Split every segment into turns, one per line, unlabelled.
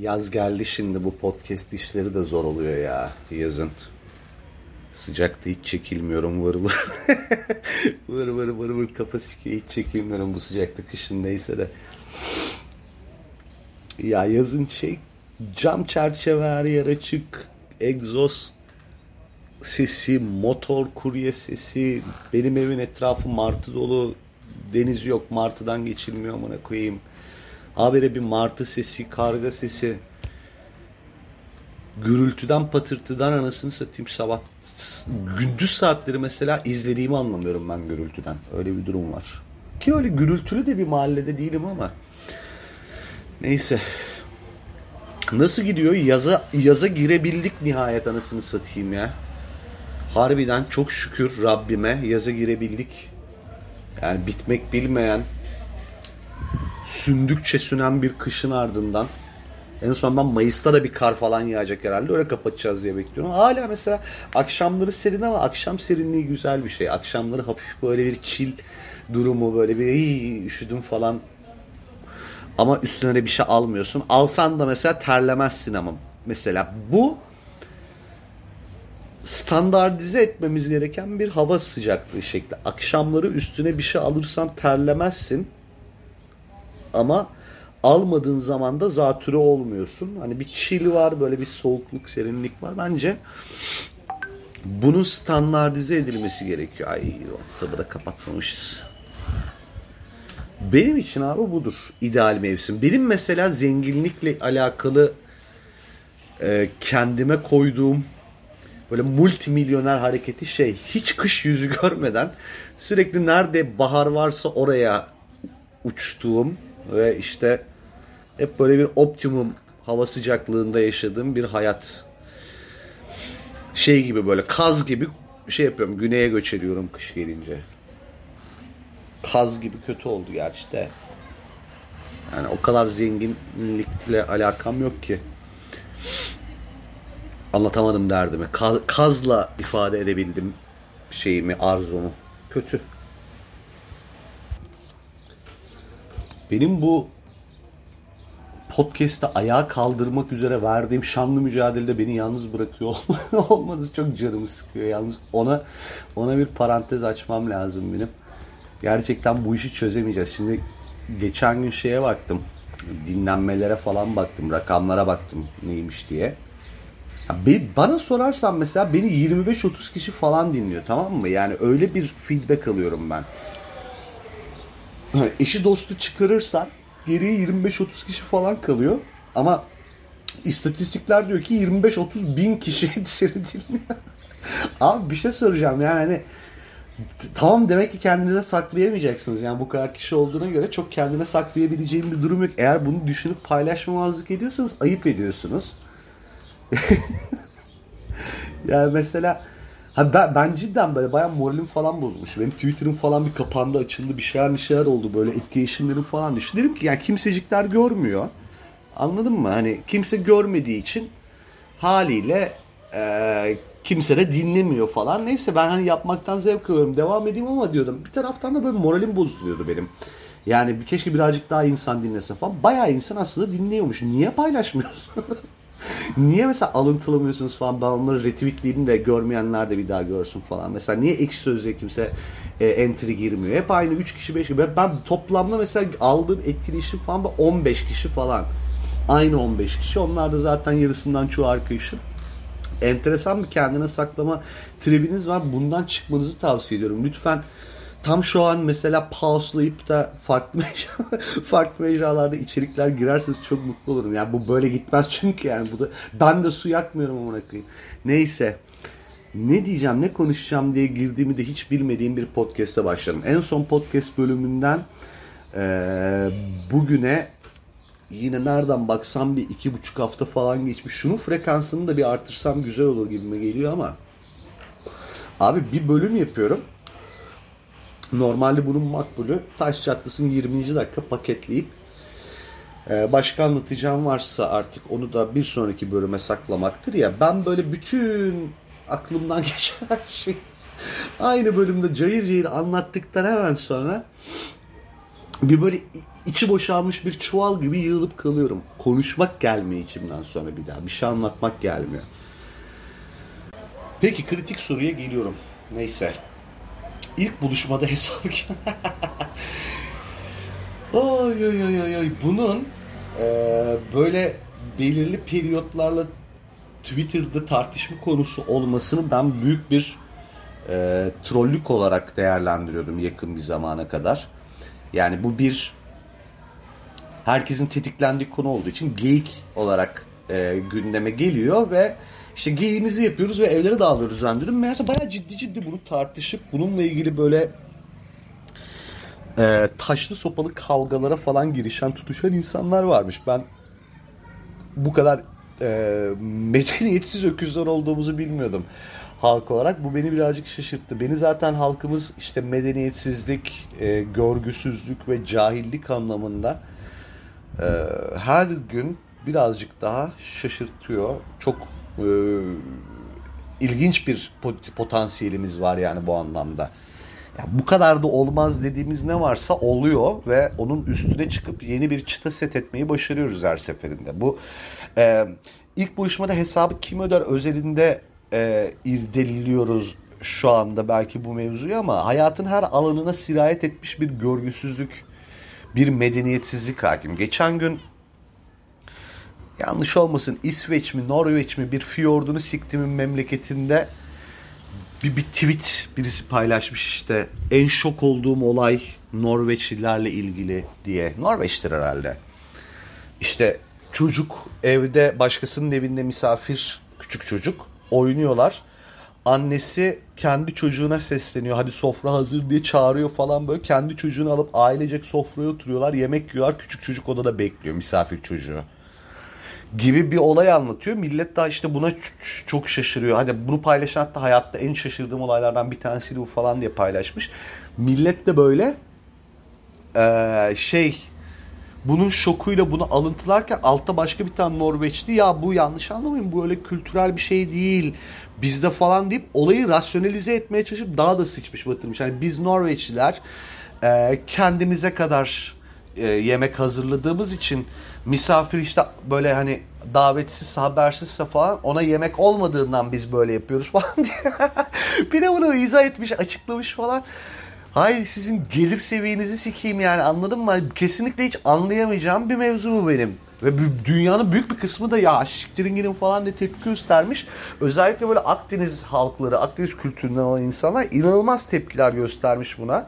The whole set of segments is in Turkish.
Yaz geldi şimdi bu podcast işleri de zor oluyor ya yazın. Sıcakta hiç çekilmiyorum vır vır. vır vır vır vır kafa sikiyor hiç çekilmiyorum bu sıcakta kışın neyse de. Ya yazın şey cam çerçeve her yer açık. Egzoz sesi, motor kurye sesi. Benim evin etrafı martı dolu. Deniz yok martıdan geçilmiyor amına koyayım. Habire bir martı sesi, karga sesi. Gürültüden patırtıdan anasını satayım sabah. Gündüz saatleri mesela izlediğimi anlamıyorum ben gürültüden. Öyle bir durum var. Ki öyle gürültülü de bir mahallede değilim ama. Neyse. Nasıl gidiyor? Yaza, yaza girebildik nihayet anasını satayım ya. Harbiden çok şükür Rabbime yaza girebildik. Yani bitmek bilmeyen sündükçe sünen bir kışın ardından en son ben Mayıs'ta da bir kar falan yağacak herhalde. Öyle kapatacağız diye bekliyorum. Hala mesela akşamları serin ama akşam serinliği güzel bir şey. Akşamları hafif böyle bir chill durumu böyle bir üşüdüm falan. Ama üstüne de bir şey almıyorsun. Alsan da mesela terlemezsin ama. Mesela bu standartize etmemiz gereken bir hava sıcaklığı şekli. Akşamları üstüne bir şey alırsan terlemezsin. Ama almadığın zaman da zatürre olmuyorsun. Hani bir chill var, böyle bir soğukluk, serinlik var. Bence bunun standartize edilmesi gerekiyor. Ay WhatsApp'ı da kapatmamışız. Benim için abi budur ideal mevsim. Benim mesela zenginlikle alakalı e, kendime koyduğum böyle multimilyoner hareketi şey hiç kış yüzü görmeden sürekli nerede bahar varsa oraya uçtuğum ve işte hep böyle bir optimum hava sıcaklığında yaşadığım bir hayat. Şey gibi böyle kaz gibi şey yapıyorum. Güneye göç ediyorum kış gelince. Kaz gibi kötü oldu gerçi de. Yani o kadar zenginlikle alakam yok ki. Anlatamadım derdimi. Kaz, kazla ifade edebildim şeyimi, arzumu. Kötü. Benim bu podcast'te ayağa kaldırmak üzere verdiğim şanlı mücadelede beni yalnız bırakıyor olmanız çok canımı sıkıyor. Yalnız ona ona bir parantez açmam lazım benim. Gerçekten bu işi çözemeyeceğiz. Şimdi geçen gün şeye baktım. Dinlenmelere falan baktım. Rakamlara baktım neymiş diye. bana sorarsan mesela beni 25-30 kişi falan dinliyor tamam mı? Yani öyle bir feedback alıyorum ben. Eşi dostu çıkarırsan geriye 25-30 kişi falan kalıyor. Ama istatistikler diyor ki 25-30 bin kişi seyredilmiyor. Abi bir şey soracağım yani hani tamam demek ki kendinize saklayamayacaksınız. Yani bu kadar kişi olduğuna göre çok kendine saklayabileceğim bir durum yok. Eğer bunu düşünüp paylaşmamazlık ediyorsanız ayıp ediyorsunuz. yani mesela Ha ben, ben cidden böyle bayağı moralim falan bozmuş. Benim Twitter'ım falan bir kapandı, açıldı, bir şeyler bir şeyler oldu. Böyle etkileşimlerim falan düştü. Dedim ki yani kimsecikler görmüyor. Anladın mı? Hani kimse görmediği için haliyle e, kimse de dinlemiyor falan. Neyse ben hani yapmaktan zevk alıyorum. Devam edeyim ama diyordum. Bir taraftan da böyle moralim bozuluyordu benim. Yani keşke birazcık daha insan dinlesin falan. Bayağı insan aslında dinliyormuş. Niye paylaşmıyorsun? niye mesela alıntılamıyorsunuz falan ben onları retweetleyeyim de görmeyenler de bir daha görsün falan. Mesela niye ekşi sözlüğe kimse e, entry girmiyor? Hep aynı 3 kişi 5 kişi. Ben toplamda mesela aldığım etkileşim falan 15 kişi falan. Aynı 15 kişi. Onlar da zaten yarısından çoğu arkadaşım. Enteresan bir kendine saklama tribiniz var. Bundan çıkmanızı tavsiye ediyorum. Lütfen tam şu an mesela pauselayıp da farklı mecra, farklı mecralarda içerikler girerseniz çok mutlu olurum. Yani bu böyle gitmez çünkü yani bu da ben de su yakmıyorum amına koyayım. Neyse. Ne diyeceğim, ne konuşacağım diye girdiğimi de hiç bilmediğim bir podcast'e başladım. En son podcast bölümünden e, bugüne yine nereden baksam bir iki buçuk hafta falan geçmiş. Şunun frekansını da bir artırsam güzel olur gibime geliyor ama abi bir bölüm yapıyorum Normalde bunun makbulü Taş Çatlası'nın 20. dakika paketleyip e, başka anlatacağım varsa artık onu da bir sonraki bölüme saklamaktır ya. Ben böyle bütün aklımdan geçen şey aynı bölümde cayır cayır anlattıktan hemen sonra bir böyle içi boşalmış bir çuval gibi yığılıp kalıyorum. Konuşmak gelmiyor içimden sonra bir daha. Bir şey anlatmak gelmiyor. Peki kritik soruya geliyorum. Neyse. İlk buluşmada hesabı ay ay ay ay ay bunun e, böyle belirli periyotlarla Twitter'da tartışma konusu olmasını ben büyük bir e, trollük olarak değerlendiriyordum yakın bir zamana kadar. Yani bu bir herkesin tetiklendiği konu olduğu için geyik olarak e, gündeme geliyor ve işte geyiğimizi yapıyoruz ve evlere dağılıyoruz zannediyorum. Meğerse bayağı ciddi ciddi bunu tartışıp bununla ilgili böyle e, taşlı sopalı kavgalara falan girişen, tutuşan insanlar varmış. Ben bu kadar e, medeniyetsiz öküzler olduğumuzu bilmiyordum halk olarak. Bu beni birazcık şaşırttı. Beni zaten halkımız işte medeniyetsizlik, e, görgüsüzlük ve cahillik anlamında e, her gün birazcık daha şaşırtıyor. Çok e, ilginç bir potansiyelimiz var yani bu anlamda. Ya bu kadar da olmaz dediğimiz ne varsa oluyor ve onun üstüne çıkıp yeni bir çıta set etmeyi başarıyoruz her seferinde. Bu e, ilk buluşmada hesabı kim öder özelinde e, irdeliliyoruz şu anda belki bu mevzuyu ama hayatın her alanına sirayet etmiş bir görgüsüzlük, bir medeniyetsizlik hakim. Geçen gün yanlış olmasın İsveç mi Norveç mi bir fiyordunu siktimin memleketinde bir, bir tweet birisi paylaşmış işte en şok olduğum olay Norveçlilerle ilgili diye. Norveç'tir herhalde. İşte çocuk evde başkasının evinde misafir küçük çocuk oynuyorlar. Annesi kendi çocuğuna sesleniyor. Hadi sofra hazır diye çağırıyor falan böyle. Kendi çocuğunu alıp ailecek sofraya oturuyorlar. Yemek yiyorlar. Küçük çocuk odada bekliyor misafir çocuğu gibi bir olay anlatıyor. Millet daha işte buna çok şaşırıyor. Hadi bunu paylaşan hatta hayatta en şaşırdığım olaylardan bir tanesiydi bu falan diye paylaşmış. Millet de böyle ee, şey bunun şokuyla bunu alıntılarken altta başka bir tane Norveçli ya bu yanlış anlamayın bu öyle kültürel bir şey değil bizde falan deyip olayı rasyonalize etmeye çalışıp daha da sıçmış batırmış. Yani biz Norveçliler e, kendimize kadar e, yemek hazırladığımız için misafir işte böyle hani davetsiz habersizse falan ona yemek olmadığından biz böyle yapıyoruz falan diye. bir de bunu izah etmiş açıklamış falan. Hayır sizin gelir seviyenizi sikeyim yani anladın mı? Kesinlikle hiç anlayamayacağım bir mevzu bu benim. Ve dünyanın büyük bir kısmı da ya siktirin gidin falan diye tepki göstermiş. Özellikle böyle Akdeniz halkları, Akdeniz kültüründen olan insanlar inanılmaz tepkiler göstermiş buna.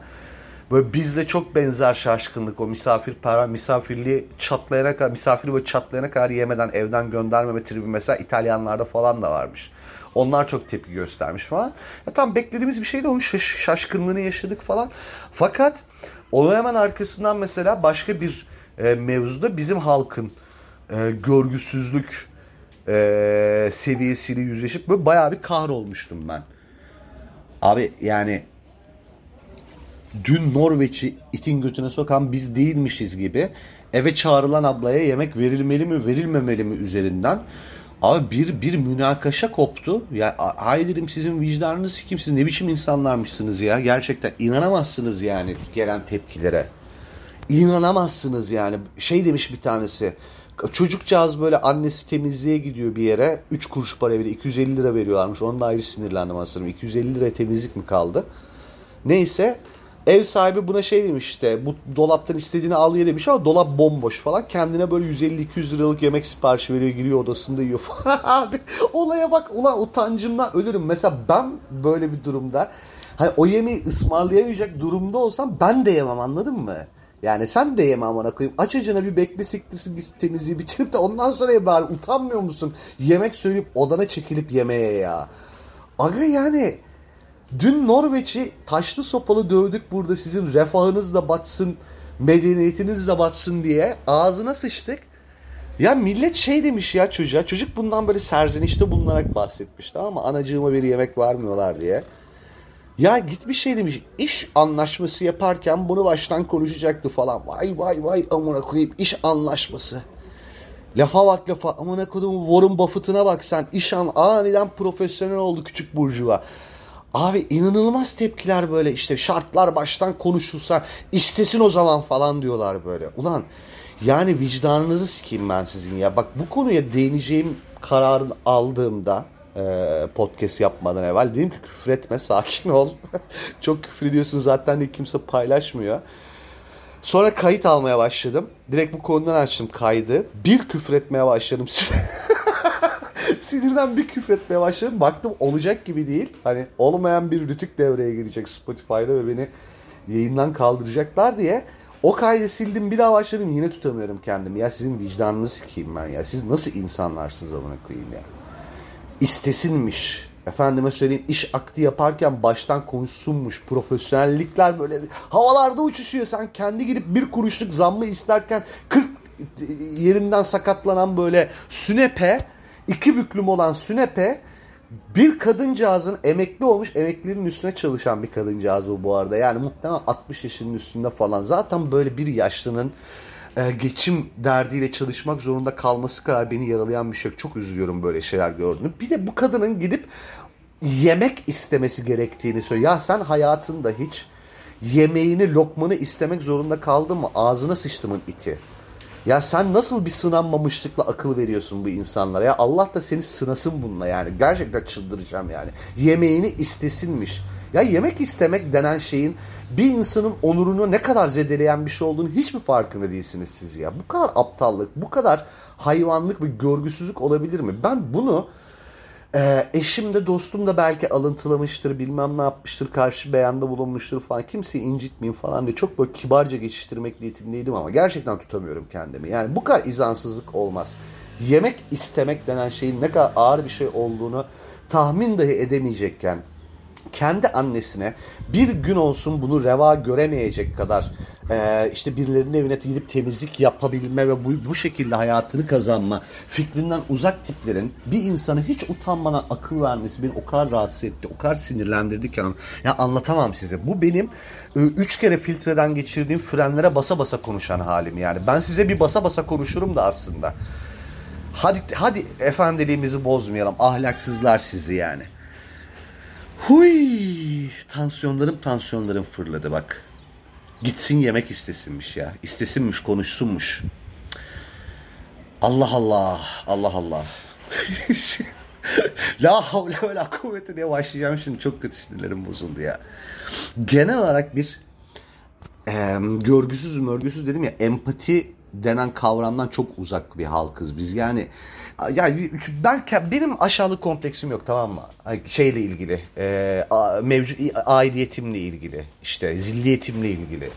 Böyle bizde çok benzer şaşkınlık o misafirperver misafirliği çatlayana kadar misafiri böyle çatlayana kadar yemeden evden göndermeme tribi mesela İtalyanlarda falan da varmış. Onlar çok tepki göstermiş falan. Ya tam beklediğimiz bir şeydi onun şaş- şaşkınlığını yaşadık falan. Fakat onun hemen arkasından mesela başka bir e, mevzuda bizim halkın e, görgüsüzlük e, seviyesiyle yüzleşip böyle bayağı bir kahrolmuştum ben. Abi yani dün Norveç'i itin götüne sokan biz değilmişiz gibi eve çağrılan ablaya yemek verilmeli mi verilmemeli mi üzerinden Abi bir bir münakaşa koptu. Ya ay dedim sizin vicdanınız kim? Siz ne biçim insanlarmışsınız ya? Gerçekten inanamazsınız yani gelen tepkilere. İnanamazsınız yani. Şey demiş bir tanesi. Çocukcağız böyle annesi temizliğe gidiyor bir yere. 3 kuruş para veriyor. 250 lira veriyorlarmış. Onda ayrı sinirlendim aslında. 250 lira temizlik mi kaldı? Neyse Ev sahibi buna şey demiş işte bu dolaptan istediğini al ye demiş ama dolap bomboş falan. Kendine böyle 150-200 liralık yemek siparişi veriyor giriyor odasında yiyor falan. Abi olaya bak ulan utancımdan ölürüm. Mesela ben böyle bir durumda hani o yemeği ısmarlayamayacak durumda olsam ben de yemem anladın mı? Yani sen de yeme amına koyayım. Aç acına bir bekle siktirsin temizliği bitirip de ondan sonra ye bari. Utanmıyor musun? Yemek söyleyip odana çekilip yemeye ya. Aga yani Dün Norveç'i taşlı sopalı dövdük burada sizin refahınız da batsın, medeniyetiniz de batsın diye ağzına sıçtık. Ya millet şey demiş ya çocuğa. Çocuk bundan böyle serzenişte bulunarak bahsetmiş tamam mı? Anacığıma bir yemek vermiyorlar diye. Ya gitmiş şey demiş. iş anlaşması yaparken bunu baştan konuşacaktı falan. Vay vay vay amına koyayım iş anlaşması. Lafa bak lafa amına koyduğum Warren Buffett'ına bak sen. İş an aniden profesyonel oldu küçük burjuva. Abi inanılmaz tepkiler böyle işte şartlar baştan konuşulsa istesin o zaman falan diyorlar böyle. Ulan yani vicdanınızı sikeyim ben sizin ya. Bak bu konuya değineceğim kararını aldığımda e, podcast yapmadan evvel dedim ki küfür etme sakin ol. Çok küfür ediyorsun zaten de kimse paylaşmıyor. Sonra kayıt almaya başladım. Direkt bu konudan açtım kaydı. Bir küfür etmeye başladım. Sinirden bir küfür etmeye başladım. Baktım olacak gibi değil. Hani olmayan bir rütük devreye girecek Spotify'da ve beni yayından kaldıracaklar diye. O kaydı sildim bir daha başladım yine tutamıyorum kendimi. Ya sizin vicdanınız sikeyim ben ya. Siz nasıl insanlarsınız amına koyayım ya. İstesinmiş. Efendime söyleyeyim iş akti yaparken baştan konuşsunmuş. Profesyonellikler böyle havalarda uçuşuyor. Sen kendi gidip bir kuruşluk zammı isterken 40 yerinden sakatlanan böyle sünepe iki büklüm olan sünepe bir kadıncağızın emekli olmuş emeklinin üstüne çalışan bir kadıncağız bu bu arada. Yani muhtemelen 60 yaşının üstünde falan. Zaten böyle bir yaşlının e, geçim derdiyle çalışmak zorunda kalması kadar beni yaralayan bir şey. Çok üzülüyorum böyle şeyler gördüğüm. Bir de bu kadının gidip yemek istemesi gerektiğini söylüyor. Ya sen hayatında hiç yemeğini, lokmanı istemek zorunda kaldın mı? Ağzına sıçtımın iti. Ya sen nasıl bir sınanmamışlıkla akıl veriyorsun bu insanlara? Ya Allah da seni sınasın bununla yani. Gerçekten çıldıracağım yani. Yemeğini istesinmiş. Ya yemek istemek denen şeyin bir insanın onurunu ne kadar zedeleyen bir şey olduğunu hiç mi farkında değilsiniz siz ya? Bu kadar aptallık bu kadar hayvanlık ve görgüsüzlük olabilir mi? Ben bunu ee, eşim de dostum da belki alıntılamıştır, bilmem ne yapmıştır, karşı beyanda bulunmuştur falan. Kimseyi incitmeyeyim falan diye çok böyle kibarca geçiştirmek niyetindeydim ama gerçekten tutamıyorum kendimi. Yani bu kadar izansızlık olmaz. Yemek istemek denen şeyin ne kadar ağır bir şey olduğunu tahmin dahi edemeyecekken kendi annesine bir gün olsun bunu reva göremeyecek kadar e, işte birilerinin evine gidip temizlik yapabilme ve bu, bu şekilde hayatını kazanma fikrinden uzak tiplerin bir insana hiç utanmadan akıl vermesi beni o kadar rahatsız etti, o kadar sinirlendirdi ki ya anlatamam size. Bu benim e, üç kere filtreden geçirdiğim frenlere basa basa konuşan halim yani. Ben size bir basa basa konuşurum da aslında. Hadi hadi efendiliğimizi bozmayalım. Ahlaksızlar sizi yani. Huy! Tansiyonlarım tansiyonlarım fırladı bak. Gitsin yemek istesinmiş ya. İstesinmiş, konuşsunmuş. Allah Allah. Allah Allah. La havle ve la kuvvete diye başlayacağım şimdi. Çok kötü sinirlerim bozuldu ya. Genel olarak biz e, görgüsüz mörgüsüz dedim ya empati denen kavramdan çok uzak bir halkız biz. Yani yani ben benim aşağılık kompleksim yok tamam mı? Şeyle ilgili, e, mevcut aidiyetimle ilgili, işte zilliyetimle ilgili.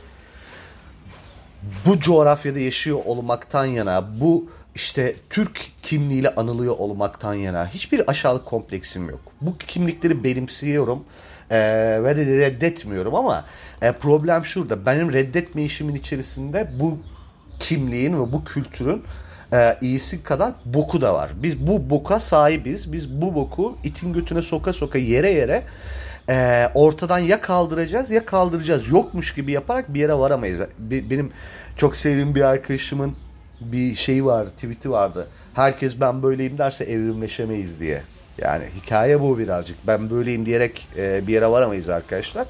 Bu coğrafyada yaşıyor olmaktan yana, bu işte Türk kimliğiyle anılıyor olmaktan yana hiçbir aşağılık kompleksim yok. Bu kimlikleri benimsiyorum e, ve reddetmiyorum ama e, problem şurada. Benim reddetmeyişimin içerisinde bu kimliğin ve bu kültürün e, iyisi kadar boku da var. Biz bu boka sahibiz. Biz bu boku itin götüne soka soka yere yere e, ortadan ya kaldıracağız ya kaldıracağız. Yokmuş gibi yaparak bir yere varamayız. Benim çok sevdiğim bir arkadaşımın bir şeyi var, tweet'i vardı. Herkes ben böyleyim derse evrimleşemeyiz diye. Yani hikaye bu birazcık. Ben böyleyim diyerek e, bir yere varamayız arkadaşlar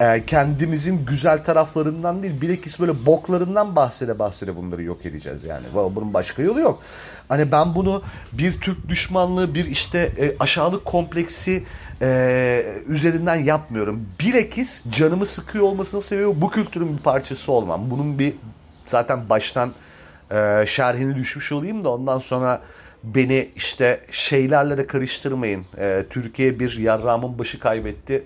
e, kendimizin güzel taraflarından değil bilakis böyle boklarından bahsede bahsede bunları yok edeceğiz yani. Bunun başka yolu yok. Hani ben bunu bir Türk düşmanlığı bir işte e, aşağılık kompleksi e, üzerinden yapmıyorum. Bilakis canımı sıkıyor olmasının sebebi bu kültürün bir parçası olmam. Bunun bir zaten baştan e, şerhini düşmüş olayım da ondan sonra beni işte şeylerle de karıştırmayın. E, Türkiye bir yarrağımın başı kaybetti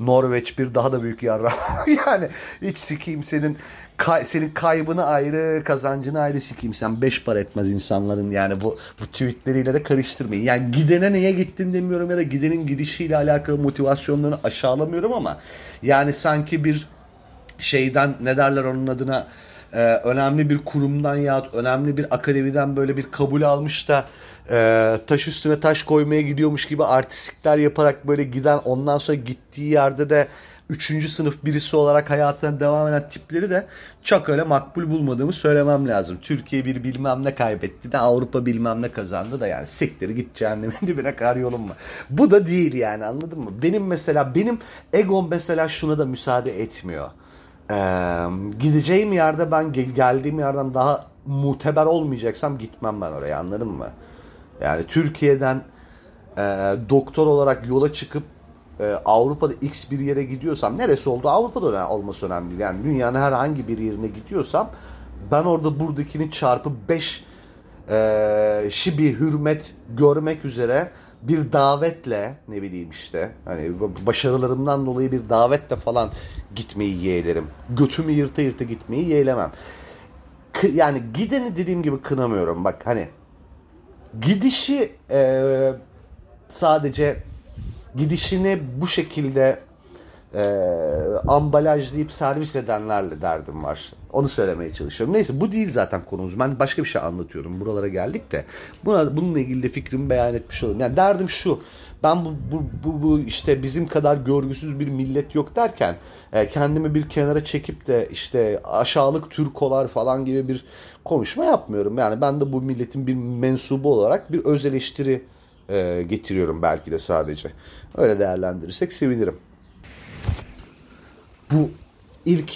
Norveç bir daha da büyük yarra. yani hiç sikeyim senin kay, senin kaybını ayrı, kazancını ayrı sikeyim. Sen beş para etmez insanların yani bu bu tweetleriyle de karıştırmayın. Yani gidene neye gittin demiyorum ya da gidenin gidişiyle alakalı motivasyonlarını aşağılamıyorum ama yani sanki bir şeyden ne derler onun adına e, önemli bir kurumdan ya önemli bir akademiden böyle bir kabul almış da e, taş üstüne taş koymaya gidiyormuş gibi artistlikler yaparak böyle giden ondan sonra gittiği yerde de üçüncü sınıf birisi olarak hayatına devam eden tipleri de çok öyle makbul bulmadığımı söylemem lazım. Türkiye bir bilmem ne kaybetti de Avrupa bilmem ne kazandı da yani siktir git cehennemin dibine kar yolun mu? Bu da değil yani anladın mı? Benim mesela benim egom mesela şuna da müsaade etmiyor. Ee, gideceğim yerde ben geldiğim yerden daha muteber olmayacaksam gitmem ben oraya anladın mı? Yani Türkiye'den e, doktor olarak yola çıkıp e, Avrupa'da X bir yere gidiyorsam neresi oldu Avrupa'da olması önemli değil. Yani dünyanın herhangi bir yerine gidiyorsam ben orada buradakinin çarpı 5 e, şibi hürmet görmek üzere bir davetle ne bileyim işte hani başarılarımdan dolayı bir davetle falan gitmeyi yeğlerim. Götümü yırta yırta gitmeyi yeğlemem. Yani gideni dediğim gibi kınamıyorum. Bak hani gidişi e, sadece gidişini bu şekilde e, ambalajlayıp servis edenlerle derdim var. Onu söylemeye çalışıyorum. Neyse bu değil zaten konumuz. Ben başka bir şey anlatıyorum. Buralara geldik de. Buna, bununla ilgili de fikrimi beyan etmiş olayım. Yani derdim şu. Ben bu, bu, bu, bu işte bizim kadar görgüsüz bir millet yok derken e, kendimi bir kenara çekip de işte aşağılık Türkolar falan gibi bir konuşma yapmıyorum. Yani ben de bu milletin bir mensubu olarak bir öz eleştiri e, getiriyorum belki de sadece. Öyle değerlendirirsek sevinirim. İlk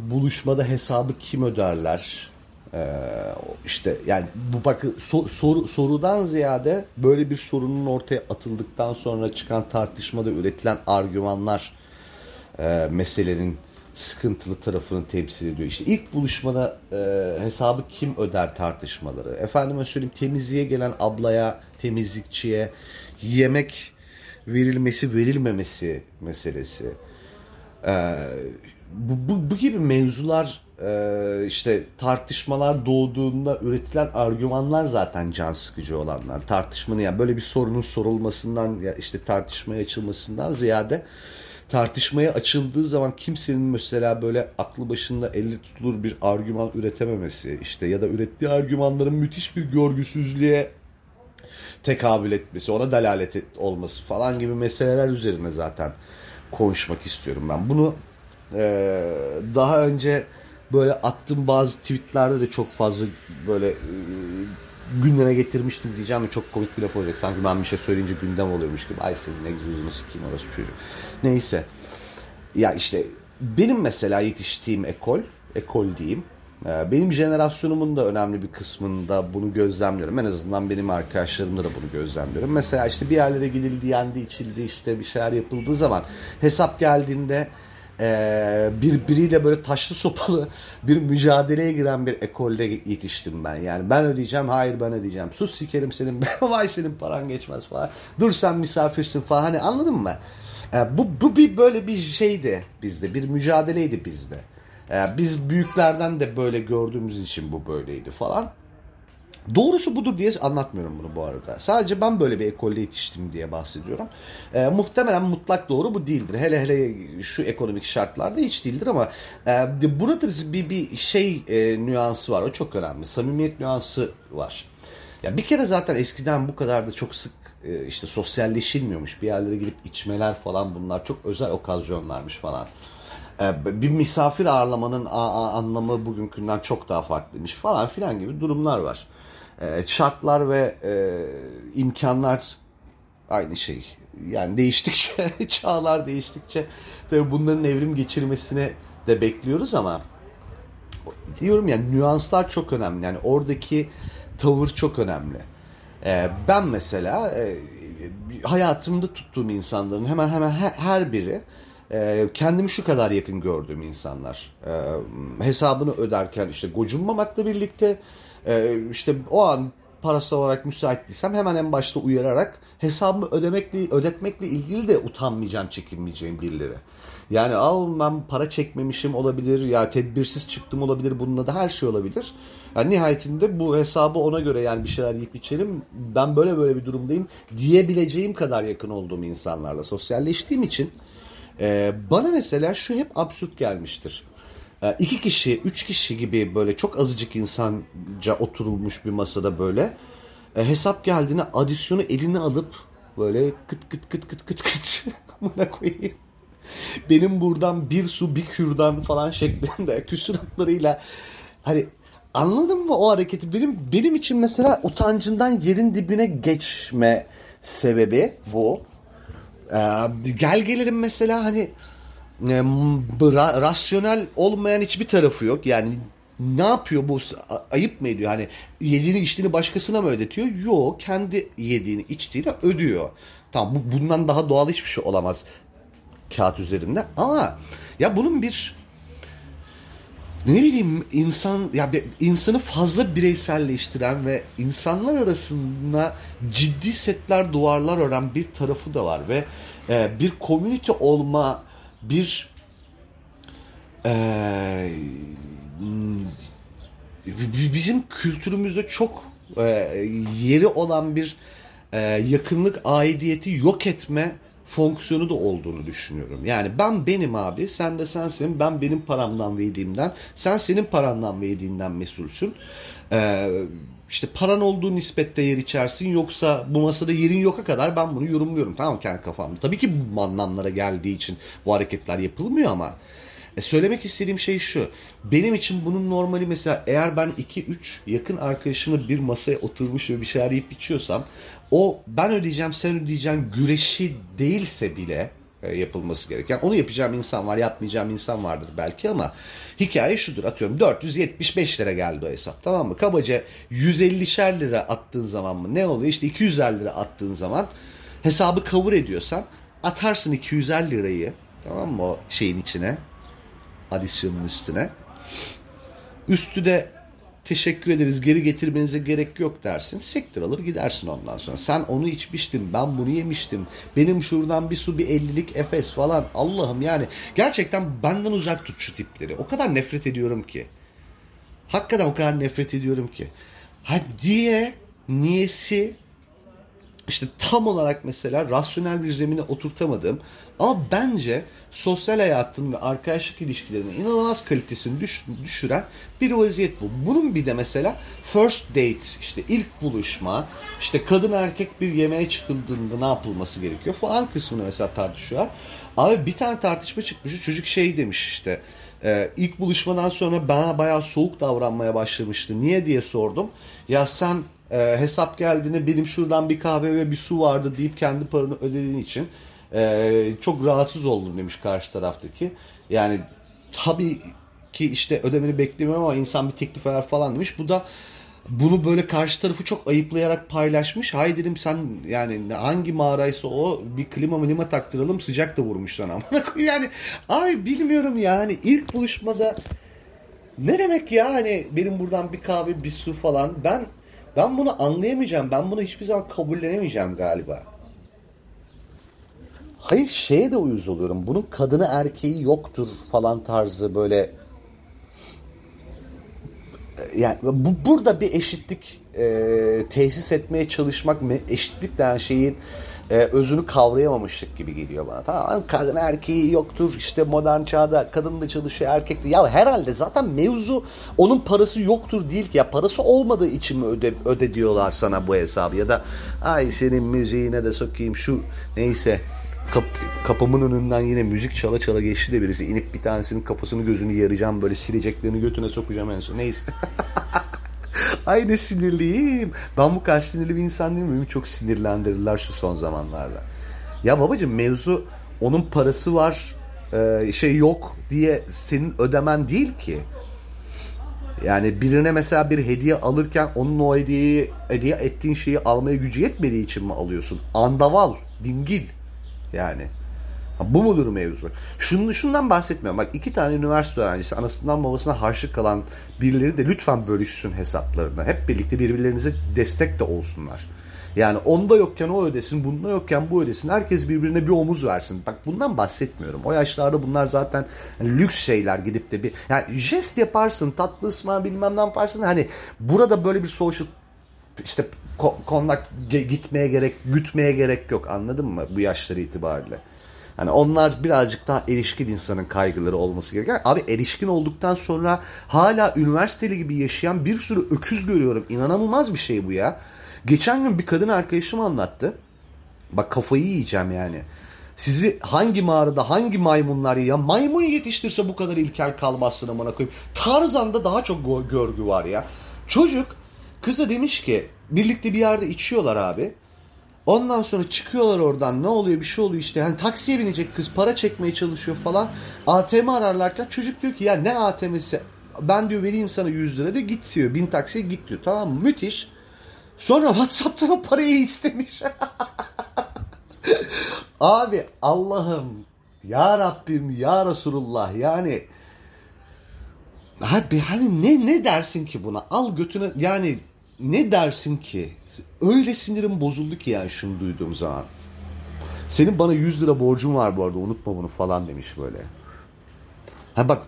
buluşmada hesabı kim öderler? Ee, işte yani bu bak so, soru, sorudan ziyade böyle bir sorunun ortaya atıldıktan sonra çıkan tartışmada üretilen argümanlar e, meselenin sıkıntılı tarafını temsil ediyor. İşte ilk buluşmada e, hesabı kim öder tartışmaları. Efendime söyleyeyim temizliğe gelen ablaya, temizlikçiye yemek verilmesi verilmemesi meselesi. Ee, bu, bu, bu gibi mevzular e, işte tartışmalar doğduğunda üretilen argümanlar zaten can sıkıcı olanlar. Tartışmanın yani böyle bir sorunun sorulmasından ya işte tartışmaya açılmasından ziyade tartışmaya açıldığı zaman kimsenin mesela böyle aklı başında elle tutulur bir argüman üretememesi işte ya da ürettiği argümanların müthiş bir görgüsüzlüğe tekabül etmesi, ona dalalet et, olması falan gibi meseleler üzerine zaten konuşmak istiyorum ben. Bunu e, daha önce böyle attığım bazı tweetlerde de çok fazla böyle e, gündeme getirmiştim diyeceğim ve çok komik bir laf olacak. Sanki ben bir şey söyleyince gündem oluyormuş gibi. Ay senin egzozunu sikeyim orası çocuk. Neyse. Ya işte benim mesela yetiştiğim ekol, ekol diyeyim. E, benim jenerasyonumun da önemli bir kısmında bunu gözlemliyorum. En azından benim arkadaşlarımda da bunu gözlemliyorum. Mesela işte bir yerlere gidildi, yendi, içildi, işte bir şeyler yapıldığı zaman hesap geldiğinde e, birbiriyle böyle taşlı sopalı bir mücadeleye giren bir ekolde yetiştim ben. Yani ben ödeyeceğim, hayır ben ödeyeceğim. Sus sikerim senin, vay senin paran geçmez falan. Dur sen misafirsin falan. Hani anladın mı? E, bu, bu bir böyle bir şeydi bizde, bir mücadeleydi bizde. E, biz büyüklerden de böyle gördüğümüz için bu böyleydi falan. Doğrusu budur diye anlatmıyorum bunu bu arada. Sadece ben böyle bir ekolde yetiştim diye bahsediyorum. E, muhtemelen mutlak doğru bu değildir. Hele hele şu ekonomik şartlarda hiç değildir ama e, burada bir, bir şey e, nüansı var. O çok önemli. Samimiyet nüansı var. Ya bir kere zaten eskiden bu kadar da çok sık e, işte sosyalleşilmiyormuş. Bir yerlere gidip içmeler falan bunlar çok özel okazyonlarmış falan. E, bir misafir ağırlamanın anlamı bugünkünden çok daha farklıymış falan filan gibi durumlar var. E, şartlar ve e, imkanlar aynı şey. Yani değiştikçe, çağlar değiştikçe tabii bunların evrim geçirmesini de bekliyoruz ama diyorum ya nüanslar çok önemli. Yani oradaki tavır çok önemli. Ben mesela hayatımda tuttuğum insanların hemen hemen her biri e, kendimi şu kadar yakın gördüğüm insanlar. E, hesabını öderken işte gocunmamakla birlikte e, işte o an parasal olarak müsait değilsem hemen en başta uyararak hesabımı ödemekle ödetmekle ilgili de utanmayacağım, çekinmeyeceğim birileri. Yani al ben para çekmemişim olabilir ya tedbirsiz çıktım olabilir bununla da her şey olabilir. Yani nihayetinde bu hesabı ona göre yani bir şeyler yiyip içelim ben böyle böyle bir durumdayım diyebileceğim kadar yakın olduğum insanlarla sosyalleştiğim için e, bana mesela şu hep absürt gelmiştir. E, iki kişi, üç kişi gibi böyle çok azıcık insanca oturulmuş bir masada böyle e, hesap geldiğinde adisyonu eline alıp böyle kıt kıt kıt kıt kıt kıt buna koyayım. benim buradan bir su bir kürdan falan şeklinde küsuratlarıyla hani anladın mı o hareketi? Benim benim için mesela utancından yerin dibine geçme sebebi bu. Ee, gel gelelim mesela hani e, ra- rasyonel olmayan hiçbir tarafı yok. Yani ne yapıyor bu ayıp mı ediyor? Hani yediğini içtiğini başkasına mı ödetiyor? Yok kendi yediğini içtiğini ödüyor. Tamam bu bundan daha doğal hiçbir şey olamaz kağıt üzerinde ama ya bunun bir ne bileyim insan ya insanı fazla bireyselleştiren ve insanlar arasında ciddi setler duvarlar ören bir tarafı da var ve e, bir komünite olma bir e, bizim kültürümüzde çok e, yeri olan bir e, yakınlık aidiyeti yok etme fonksiyonu da olduğunu düşünüyorum. Yani ben benim abi, sen de sensin, ben benim paramdan ve yediğimden, sen senin parandan ve yediğinden mesulsün. Ee, işte paran olduğu nispette yer içersin yoksa bu masada yerin yoka kadar ben bunu yorumluyorum tamam kendi kafamda. Tabii ki bu anlamlara geldiği için bu hareketler yapılmıyor ama e, söylemek istediğim şey şu. Benim için bunun normali mesela eğer ben 2-3 yakın arkadaşımla bir masaya oturmuş ve bir şeyler yiyip içiyorsam o ben ödeyeceğim sen ödeyeceğim güreşi değilse bile e, yapılması gereken. Onu yapacağım insan var, yapmayacağım insan vardır belki ama hikaye şudur atıyorum 475 lira geldi o hesap tamam mı? Kabaca 150'şer lira attığın zaman mı ne oluyor? İşte 250 lira attığın zaman hesabı kavur ediyorsan atarsın 250 lirayı tamam mı o şeyin içine adisyonun üstüne. Üstü de teşekkür ederiz geri getirmenize gerek yok dersin. Sektir alır gidersin ondan sonra. Sen onu içmiştin ben bunu yemiştim. Benim şuradan bir su bir ellilik efes falan. Allah'ım yani gerçekten benden uzak tut şu tipleri. O kadar nefret ediyorum ki. Hakikaten o kadar nefret ediyorum ki. Ha diye niyesi işte tam olarak mesela rasyonel bir zemine oturtamadığım ama bence sosyal hayatın ve arkadaşlık ilişkilerinin inanılmaz kalitesini düş, düşüren bir vaziyet bu. Bunun bir de mesela first date işte ilk buluşma işte kadın erkek bir yemeğe çıkıldığında ne yapılması gerekiyor falan kısmını mesela tartışıyor. Abi bir tane tartışma çıkmış çocuk şey demiş işte ee, ilk buluşmadan sonra bana bayağı soğuk davranmaya başlamıştı. Niye diye sordum. Ya sen e, hesap geldiğinde benim şuradan bir kahve ve bir su vardı deyip kendi paranı ödediğin için e, çok rahatsız oldum demiş karşı taraftaki. Yani tabii ki işte ödemeni beklemiyorum ama insan bir teklif eder falan demiş. Bu da bunu böyle karşı tarafı çok ayıplayarak paylaşmış. Hay dedim sen yani hangi mağaraysa o bir klima milima taktıralım sıcak da vurmuş sana. yani ay bilmiyorum yani ilk buluşmada ne demek ya hani benim buradan bir kahve bir su falan ben ben bunu anlayamayacağım. Ben bunu hiçbir zaman kabullenemeyeceğim galiba. Hayır şeye de uyuz oluyorum. Bunun kadını erkeği yoktur falan tarzı böyle yani bu burada bir eşitlik e, tesis etmeye çalışmak eşitlik denen şeyin e, özünü kavrayamamışlık gibi geliyor bana. Tamam kadın erkeği yoktur işte modern çağda kadın da çalışıyor erkek de. Ya herhalde zaten mevzu onun parası yoktur değil ki. Ya parası olmadığı için mi öde, öde diyorlar sana bu hesabı ya da ay senin müziğine de sokayım şu neyse Kap, kapımın önünden yine müzik çala çala geçti de birisi. inip bir tanesinin kafasını gözünü yaracağım böyle sileceklerini götüne sokacağım en son. Neyse. Ay ne sinirliyim. Ben bu kadar sinirli bir insan değil miyim? Çok sinirlendirirler şu son zamanlarda. Ya babacığım mevzu onun parası var e, şey yok diye senin ödemen değil ki. Yani birine mesela bir hediye alırken onun o hediyeyi hediye ettiğin şeyi almaya gücü yetmediği için mi alıyorsun? Andaval, dingil yani. Bu mudur mevzu? Şunu, şundan bahsetmiyorum. Bak iki tane üniversite öğrencisi anasından babasına harçlık kalan birileri de lütfen bölüşsün hesaplarını. Hep birlikte birbirlerinize destek de olsunlar. Yani onda yokken o ödesin, bunda yokken bu ödesin. Herkes birbirine bir omuz versin. Bak bundan bahsetmiyorum. O yaşlarda bunlar zaten hani lüks şeyler gidip de bir... Yani jest yaparsın, tatlı ısmar bilmem ne yaparsın. Hani burada böyle bir social işte kondak gitmeye gerek, gütmeye gerek yok anladın mı bu yaşları itibariyle. Hani onlar birazcık daha erişkin insanın kaygıları olması gereken. Abi erişkin olduktan sonra hala üniversiteli gibi yaşayan bir sürü öküz görüyorum. İnanılmaz bir şey bu ya. Geçen gün bir kadın arkadaşım anlattı. Bak kafayı yiyeceğim yani. Sizi hangi mağarada hangi maymunlar ya maymun yetiştirse bu kadar ilkel kalmazsın amına koyayım. Tarzan'da daha çok görgü var ya. Çocuk kıza demiş ki birlikte bir yerde içiyorlar abi. Ondan sonra çıkıyorlar oradan ne oluyor bir şey oluyor işte. Hani taksiye binecek kız para çekmeye çalışıyor falan. ATM ararlarken çocuk diyor ki ya ne ATM'si ben diyor vereyim sana 100 lira diyor git diyor. Bin taksiye git diyor. Tamam mı? Müthiş. Sonra Whatsapp'tan o parayı istemiş. Abi Allah'ım ya Rabbim ya Resulullah yani Abi hani ne ne dersin ki buna? Al götüne yani ne dersin ki? Öyle sinirim bozuldu ki yani şunu duyduğum zaman. Senin bana 100 lira borcun var bu arada unutma bunu falan demiş böyle. Ha bak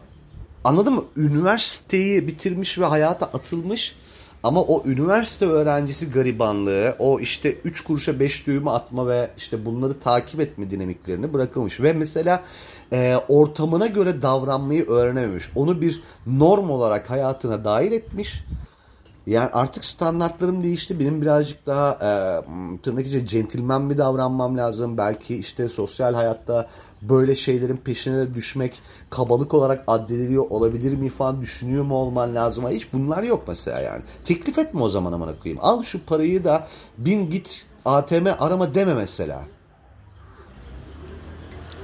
anladın mı? Üniversiteyi bitirmiş ve hayata atılmış ama o üniversite öğrencisi garibanlığı, o işte 3 kuruşa 5 düğümü atma ve işte bunları takip etme dinamiklerini bırakılmış. Ve mesela e, ortamına göre davranmayı öğrenememiş. Onu bir norm olarak hayatına dahil etmiş yani artık standartlarım değişti. Benim birazcık daha e, tırnak içinde centilmen bir davranmam lazım. Belki işte sosyal hayatta böyle şeylerin peşine düşmek kabalık olarak addediliyor olabilir mi falan düşünüyor mu olman lazım. Hiç bunlar yok mesela yani. Teklif etme o zaman amına koyayım. Al şu parayı da bin git ATM arama deme mesela.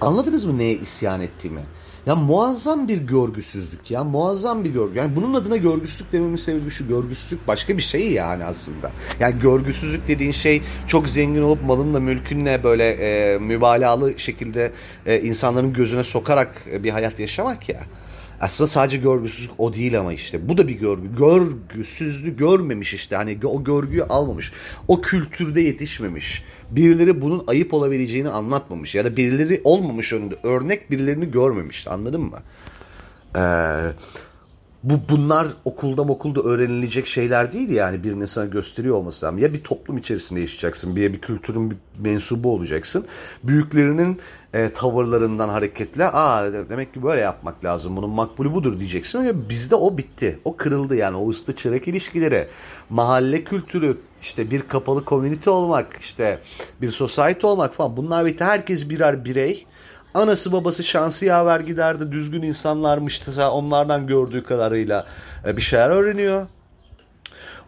Anladınız mı neye isyan ettiğimi? Ya muazzam bir görgüsüzlük ya muazzam bir görgü. Yani bunun adına görgüsüzlük dememin sebebi şu görgüsüzlük başka bir şey yani aslında. Yani görgüsüzlük dediğin şey çok zengin olup malınla mülkünle böyle e, mübalağalı şekilde e, insanların gözüne sokarak e, bir hayat yaşamak ya. Aslında sadece görgüsüzlük o değil ama işte. Bu da bir görgü. Görgüsüzlüğü görmemiş işte. Hani o görgüyü almamış. O kültürde yetişmemiş. Birileri bunun ayıp olabileceğini anlatmamış. Ya da birileri olmamış önünde. Örnek birilerini görmemiş. Anladın mı? Eee bu bunlar okulda okulda öğrenilecek şeyler değil yani birinin sana gösteriyor olması lazım. Ya bir toplum içerisinde yaşayacaksın, bir, bir kültürün bir mensubu olacaksın. Büyüklerinin e, tavırlarından hareketle aa demek ki böyle yapmak lazım bunun makbulü budur diyeceksin. Ya bizde o bitti. O kırıldı yani o usta çırak ilişkileri, mahalle kültürü, işte bir kapalı komünite olmak, işte bir society olmak falan bunlar bitti. Herkes birer birey Anası babası şansı yaver giderdi. Düzgün insanlarmış. Onlardan gördüğü kadarıyla e, bir şeyler öğreniyor.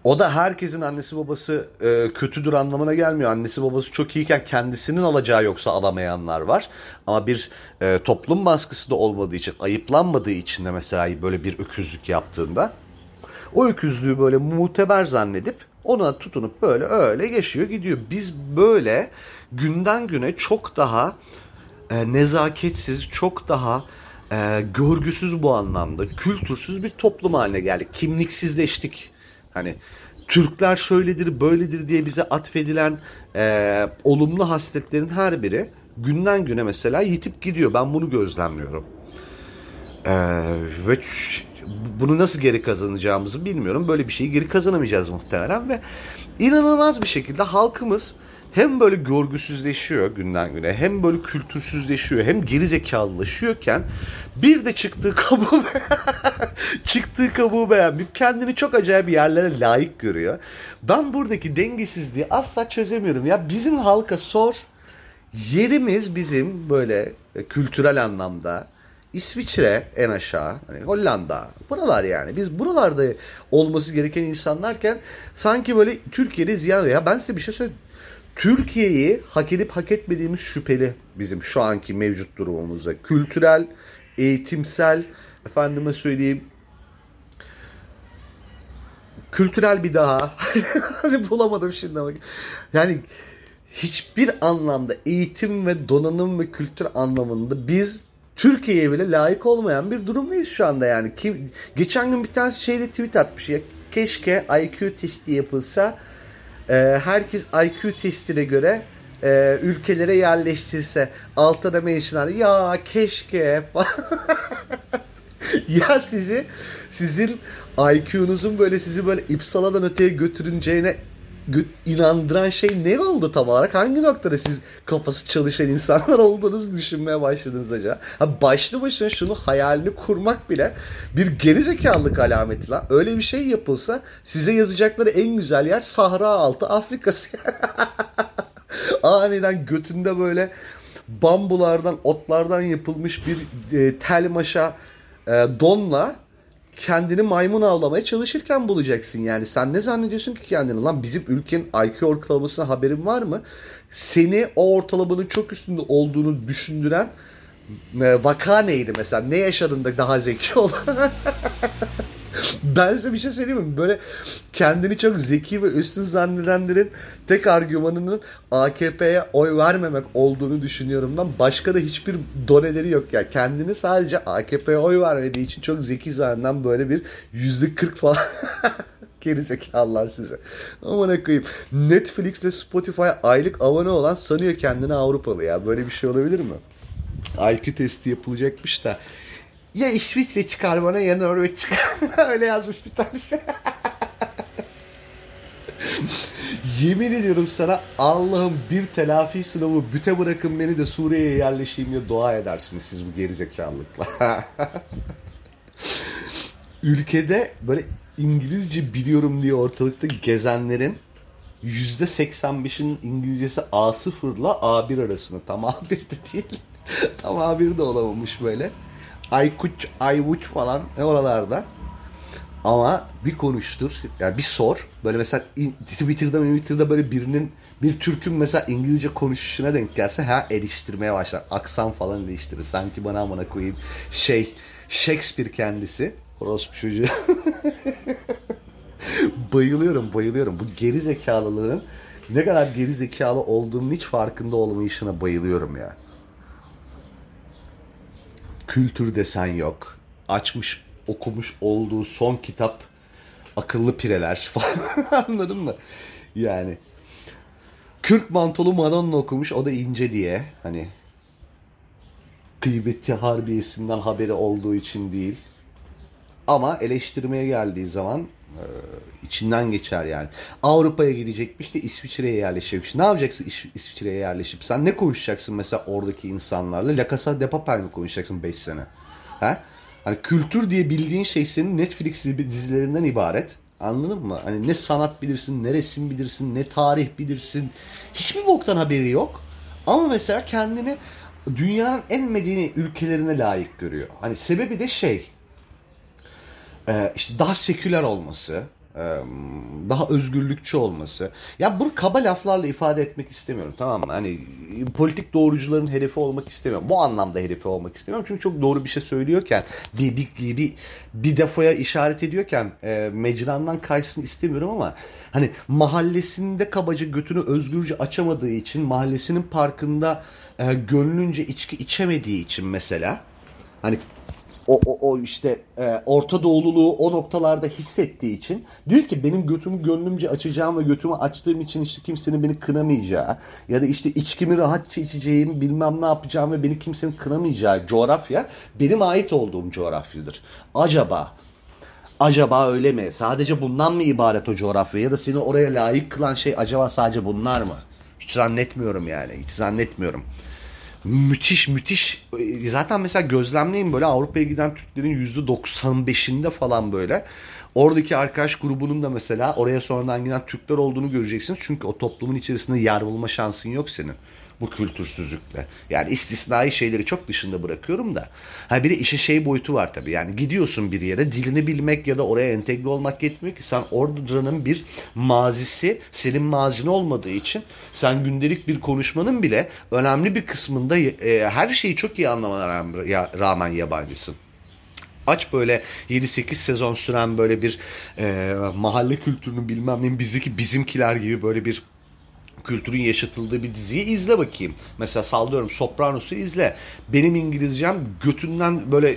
O da herkesin annesi babası e, kötüdür anlamına gelmiyor. Annesi babası çok iyiyken kendisinin alacağı yoksa alamayanlar var. Ama bir e, toplum baskısı da olmadığı için, ayıplanmadığı için de mesela böyle bir öküzlük yaptığında o öküzlüğü böyle muteber zannedip ona tutunup böyle öyle yaşıyor gidiyor. Biz böyle günden güne çok daha e, nezaketsiz, çok daha e, görgüsüz bu anlamda, kültürsüz bir toplum haline geldik. Kimliksizleştik. Hani Türkler şöyledir, böyledir diye bize atfedilen e, olumlu hasletlerin her biri günden güne mesela yitip gidiyor. Ben bunu gözlemliyorum. E, ve bunu nasıl geri kazanacağımızı bilmiyorum. Böyle bir şeyi geri kazanamayacağız muhtemelen ve inanılmaz bir şekilde halkımız hem böyle görgüsüzleşiyor günden güne hem böyle kültürsüzleşiyor hem geri zekalılaşıyorken bir de çıktığı kabuğu çıktığı kabuğu beğenmeyip kendini çok acayip yerlere layık görüyor. Ben buradaki dengesizliği asla çözemiyorum. Ya bizim halka sor yerimiz bizim böyle e, kültürel anlamda İsviçre en aşağı, hani Hollanda, buralar yani. Biz buralarda olması gereken insanlarken sanki böyle Türkiye'de ziyan ya ben size bir şey söyleyeyim. Türkiye'yi hak edip hak etmediğimiz şüpheli bizim şu anki mevcut durumumuzda. Kültürel, eğitimsel, efendime söyleyeyim kültürel bir daha hani bulamadım şimdi ama yani hiçbir anlamda eğitim ve donanım ve kültür anlamında biz Türkiye'ye bile layık olmayan bir durumdayız şu anda yani. Kim, geçen gün bir tanesi şeyde tweet atmış ya keşke IQ testi yapılsa e, herkes IQ testine göre e, ülkelere yerleştirse altta da mentionlar ya keşke ya sizi sizin IQ'nuzun böyle sizi böyle ipsaladan öteye götürünceğine inandıran şey ne oldu tam olarak? Hangi noktada siz kafası çalışan insanlar olduğunuzu düşünmeye başladınız acaba? Ha başlı başına şunu hayalini kurmak bile bir gerizekalılık alameti lan. Öyle bir şey yapılsa size yazacakları en güzel yer Sahra altı Afrika'sı. Aniden götünde böyle bambulardan, otlardan yapılmış bir e, tel maşa e, donla kendini maymun avlamaya çalışırken bulacaksın yani. Sen ne zannediyorsun ki kendini? Lan bizim ülkenin IQ ortalamasına haberin var mı? Seni o ortalamanın çok üstünde olduğunu düşündüren e, vaka neydi mesela? Ne yaşadın da daha zeki ol? ben size bir şey söyleyeyim mi? Böyle kendini çok zeki ve üstün zannedenlerin tek argümanının AKP'ye oy vermemek olduğunu düşünüyorum ben. Başka da hiçbir doneleri yok ya. Yani kendini sadece AKP'ye oy vermediği için çok zeki zanneden böyle bir yüzde kırk falan gerizekalılar size. Aman koyayım. Netflix ile Spotify aylık abone olan sanıyor kendini Avrupalı ya. Böyle bir şey olabilir mi? IQ testi yapılacakmış da ya İsviçre çıkar bana ya Norveç çıkar. Öyle yazmış bir tanesi. Yemin ediyorum sana Allah'ım bir telafi sınavı büte bırakın beni de Suriye'ye yerleşeyim diye dua edersiniz siz bu gerizekalılıkla. Ülkede böyle İngilizce biliyorum diye ortalıkta gezenlerin %85'in İngilizcesi A0 ile A1 arasında. Tam A1 de değil. Tam A1 de olamamış böyle. Aykuç, Ayvuç falan ne oralarda. Ama bir konuştur, yani bir sor. Böyle mesela Twitter'da Twitter'da böyle birinin bir Türk'ün mesela İngilizce konuşuşuna denk gelse ha eleştirmeye başlar. Aksan falan eleştirir. Sanki bana amına koyayım şey Shakespeare kendisi. Orospu çocuğu. bayılıyorum, bayılıyorum. Bu geri zekalılığın ne kadar geri zekalı olduğunun hiç farkında olmayışına bayılıyorum ya kültür desen yok. Açmış okumuş olduğu son kitap akıllı pireler falan anladın mı? Yani Kürk mantolu Madonna okumuş o da ince diye hani kıymeti harbiyesinden haberi olduğu için değil. Ama eleştirmeye geldiği zaman içinden geçer yani. Avrupa'ya gidecekmiş de İsviçre'ye yerleşecekmiş. Ne yapacaksın İs- İsviçre'ye yerleşip? Sen ne konuşacaksın mesela oradaki insanlarla? La Casa de Papel mi konuşacaksın 5 sene? Ha? Hani kültür diye bildiğin şey senin Netflix dizilerinden ibaret. Anladın mı? Hani ne sanat bilirsin, ne resim bilirsin, ne tarih bilirsin. Hiçbir boktan haberi yok. Ama mesela kendini dünyanın en medeni ülkelerine layık görüyor. Hani sebebi de şey e, işte daha seküler olması, daha özgürlükçü olması. Ya bunu kaba laflarla ifade etmek istemiyorum tamam mı? Hani politik doğrucuların hedefi olmak istemiyorum. Bu anlamda hedefi olmak istemiyorum. Çünkü çok doğru bir şey söylüyorken bir bir bir, bir, bir defoya işaret ediyorken e, mecrandan kaysın istemiyorum ama hani mahallesinde kabaca götünü özgürce açamadığı için mahallesinin parkında e, gönlünce içki içemediği için mesela hani o, o, o işte e, Orta Doğululuğu o noktalarda hissettiği için diyor ki benim götümü gönlümce açacağım ve götümü açtığım için işte kimsenin beni kınamayacağı ya da işte içkimi rahatça içeceğim bilmem ne yapacağım ve beni kimsenin kınamayacağı coğrafya benim ait olduğum coğrafyadır. Acaba Acaba öyle mi? Sadece bundan mı ibaret o coğrafya? Ya da seni oraya layık kılan şey acaba sadece bunlar mı? Hiç zannetmiyorum yani. Hiç zannetmiyorum müthiş müthiş. Zaten mesela gözlemleyin böyle Avrupa'ya giden Türklerin %95'inde falan böyle. Oradaki arkadaş grubunun da mesela oraya sonradan giden Türkler olduğunu göreceksiniz. Çünkü o toplumun içerisinde yer bulma şansın yok senin bu kültürsüzlükle. Yani istisnai şeyleri çok dışında bırakıyorum da. Ha bir de işin şey boyutu var tabii. Yani gidiyorsun bir yere dilini bilmek ya da oraya entegre olmak yetmiyor ki. Sen oranın bir mazisi senin mazin olmadığı için sen gündelik bir konuşmanın bile önemli bir kısmında e, her şeyi çok iyi anlamana rağmen yabancısın aç böyle 7-8 sezon süren böyle bir e, mahalle kültürünün bilmem ne bizdeki bizimkiler gibi böyle bir kültürün yaşatıldığı bir diziyi izle bakayım. Mesela sallıyorum Sopranos'u izle. Benim İngilizcem götünden böyle e,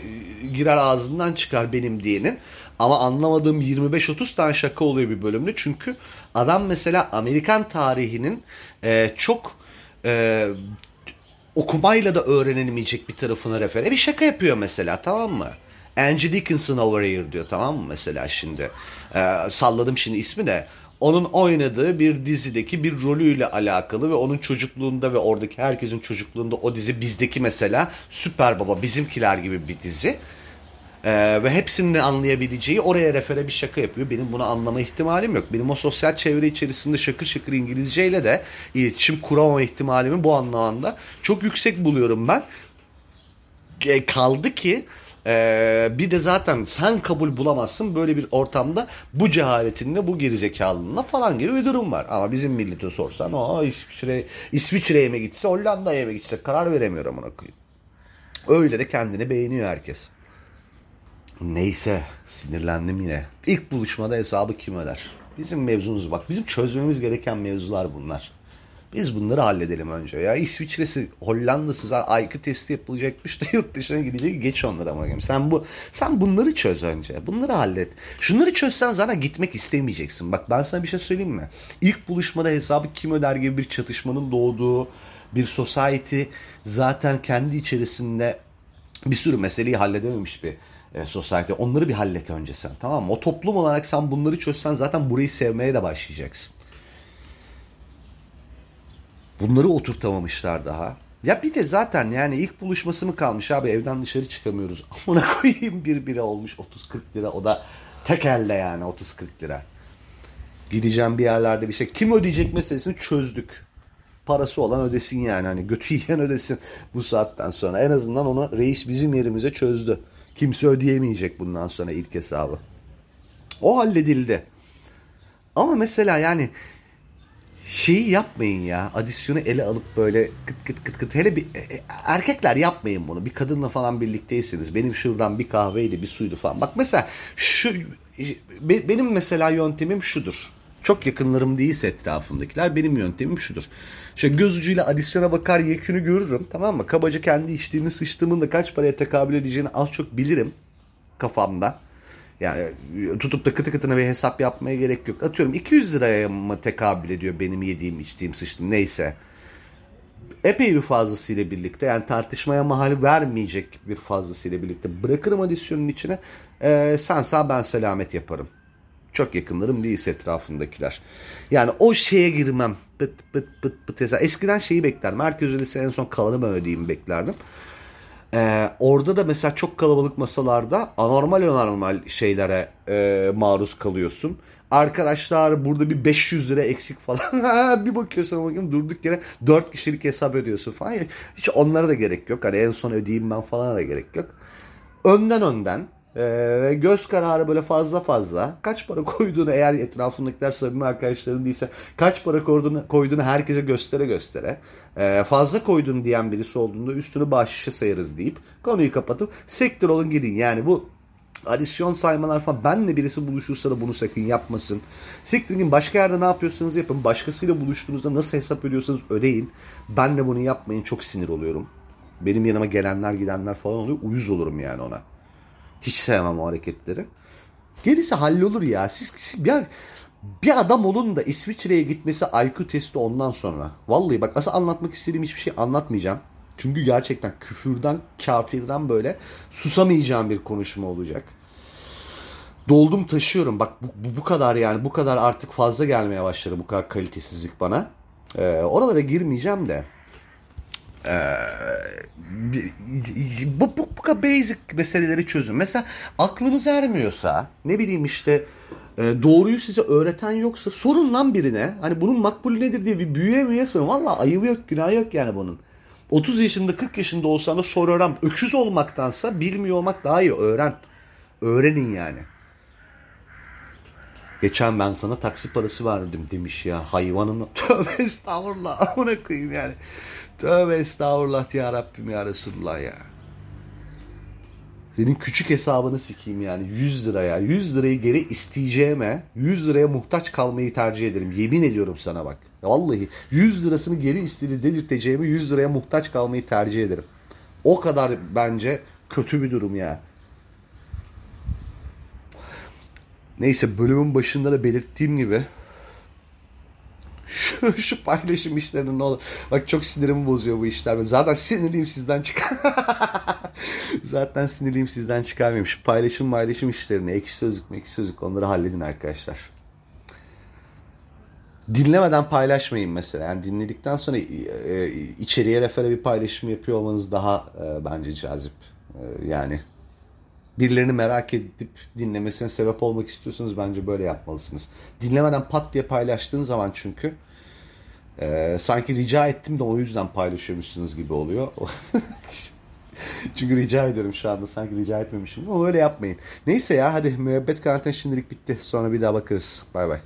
girer ağzından çıkar benim diyenin. Ama anlamadığım 25-30 tane şaka oluyor bir bölümde. Çünkü adam mesela Amerikan tarihinin e, çok e, okumayla da öğrenilemeyecek bir tarafına refere bir şaka yapıyor mesela tamam mı? Angie Dickinson over here diyor tamam mı mesela şimdi. E, salladım şimdi ismi de onun oynadığı bir dizideki bir rolüyle alakalı ve onun çocukluğunda ve oradaki herkesin çocukluğunda o dizi bizdeki mesela Süper Baba bizimkiler gibi bir dizi. Ee, ve hepsinin anlayabileceği oraya refere bir şaka yapıyor. Benim bunu anlama ihtimalim yok. Benim o sosyal çevre içerisinde şakır şakır İngilizceyle de iletişim kuramama ihtimalimi bu anlamda çok yüksek buluyorum ben. E, kaldı ki ee, bir de zaten sen kabul bulamazsın böyle bir ortamda bu cehaletinle bu gerizekalılığına falan gibi bir durum var. Ama bizim millete sorsan o İsviçre, İsviçre'ye mi gitse Hollanda'ya mı gitse karar veremiyorum ona koyayım. Öyle de kendini beğeniyor herkes. Neyse sinirlendim yine. İlk buluşmada hesabı kim öder? Bizim mevzumuz bak. Bizim çözmemiz gereken mevzular bunlar. Biz bunları halledelim önce ya. İsviçre'si, Hollanda'sı IQ testi yapılacakmış da yurt dışına gidecek geç onlara ama. Sen bu sen bunları çöz önce. Bunları hallet. Şunları çözsen zaten gitmek istemeyeceksin. Bak ben sana bir şey söyleyeyim mi? İlk buluşmada hesabı kim öder gibi bir çatışmanın doğduğu bir society zaten kendi içerisinde bir sürü meseleyi halledememiş bir e, society. Onları bir hallet önce sen tamam mı? O toplum olarak sen bunları çözsen zaten burayı sevmeye de başlayacaksın. Bunları oturtamamışlar daha. Ya bir de zaten yani ilk buluşması mı kalmış abi evden dışarı çıkamıyoruz. Amına koyayım bir bira olmuş 30-40 lira o da tek elle yani 30-40 lira. Gideceğim bir yerlerde bir şey. Kim ödeyecek meselesini çözdük. Parası olan ödesin yani. Hani götü yiyen ödesin bu saatten sonra. En azından onu reis bizim yerimize çözdü. Kimse ödeyemeyecek bundan sonra ilk hesabı. O halledildi. Ama mesela yani şeyi yapmayın ya. Adisyonu ele alıp böyle kıt kıt kıt kıt. Hele bir e, e, erkekler yapmayın bunu. Bir kadınla falan birlikteysiniz. Benim şuradan bir kahveydi, bir suydu falan. Bak mesela şu benim mesela yöntemim şudur. Çok yakınlarım değilse etrafımdakiler benim yöntemim şudur. İşte göz ucuyla adisyona bakar yekünü görürüm tamam mı? Kabaca kendi içtiğimi sıçtığımın da kaç paraya tekabül edeceğini az çok bilirim kafamda. Yani tutup da kıtı kıtına bir hesap yapmaya gerek yok. Atıyorum 200 liraya mı tekabül ediyor benim yediğim, içtiğim, sıçtım neyse. Epey bir fazlasıyla birlikte yani tartışmaya mahal vermeyecek bir fazlasıyla birlikte bırakırım adisyonun içine. E, sen sağ ben selamet yaparım. Çok yakınlarım değilse etrafındakiler. Yani o şeye girmem. Pıt pıt pıt pıt. Eskiden şeyi beklerdim. Herkes ödese en son kalanı ben ödeyeyim beklerdim. Ee, orada da mesela çok kalabalık masalarda anormal anormal şeylere e, maruz kalıyorsun. Arkadaşlar burada bir 500 lira eksik falan. bir bakıyorsun bakayım durduk yere 4 kişilik hesap ödüyorsun falan. Hiç onlara da gerek yok. Hani en son ödeyeyim ben falan da gerek yok. Önden önden ee, göz kararı böyle fazla fazla. Kaç para koyduğunu eğer etrafındakiler samimi arkadaşların değilse kaç para koyduğunu, koyduğunu herkese göstere göstere. Ee, fazla koydun diyen birisi olduğunda üstünü bahşişe sayarız deyip konuyu kapatıp sektör olun gidin. Yani bu adisyon saymalar falan benle birisi buluşursa da bunu sakın yapmasın. Siktirin başka yerde ne yapıyorsanız yapın. Başkasıyla buluştuğunuzda nasıl hesap ödüyorsanız ödeyin. Benle bunu yapmayın çok sinir oluyorum. Benim yanıma gelenler gidenler falan oluyor. Uyuz olurum yani ona. Hiç sevmem o hareketleri. Gerisi hallolur ya. Siz, yani bir adam olun da İsviçre'ye gitmesi IQ testi ondan sonra. Vallahi bak asıl anlatmak istediğim hiçbir şey anlatmayacağım. Çünkü gerçekten küfürden, kafirden böyle susamayacağım bir konuşma olacak. Doldum taşıyorum. Bak bu, bu, bu kadar yani bu kadar artık fazla gelmeye başladı bu kadar kalitesizlik bana. Ee, oralara girmeyeceğim de. Ee, bu, bu, bu basic meseleleri çözün. Mesela aklınız ermiyorsa ne bileyim işte e, doğruyu size öğreten yoksa sorun lan birine. Hani bunun makbul nedir diye bir büyüye müye sorun. Valla ayıbı yok günah yok yani bunun. 30 yaşında 40 yaşında olsan da sor öğren. Öküz olmaktansa bilmiyor olmak daha iyi. Öğren. Öğrenin yani. Geçen ben sana taksi parası verdim demiş ya hayvanın. Tövbe estağfurullah. Amına koyayım yani. Tövbe estağfurullah ya Rabbim ya Resulullah ya. Senin küçük hesabını sikeyim yani 100 liraya. 100 lirayı geri isteyeceğime 100 liraya muhtaç kalmayı tercih ederim. Yemin ediyorum sana bak. Vallahi 100 lirasını geri istedi dedirteceğimi 100 liraya muhtaç kalmayı tercih ederim. O kadar bence kötü bir durum ya. Neyse bölümün başında da belirttiğim gibi şu, şu paylaşım işlerinin ne olur. Bak çok sinirimi bozuyor bu işler. Zaten sinirliyim sizden çıkar. Zaten sinirliyim sizden çıkarmayayım. Şu paylaşım paylaşım işlerini ekşi sözlük ekşi sözlük onları halledin arkadaşlar. Dinlemeden paylaşmayın mesela. Yani dinledikten sonra e, içeriye refere bir paylaşım yapıyor olmanız daha e, bence cazip. E, yani birilerini merak edip dinlemesine sebep olmak istiyorsanız bence böyle yapmalısınız. Dinlemeden pat diye paylaştığın zaman çünkü e, sanki rica ettim de o yüzden paylaşıyormuşsunuz gibi oluyor. çünkü rica ediyorum şu anda sanki rica etmemişim ama öyle yapmayın. Neyse ya hadi müebbet karantina şimdilik bitti. Sonra bir daha bakarız. Bay bay.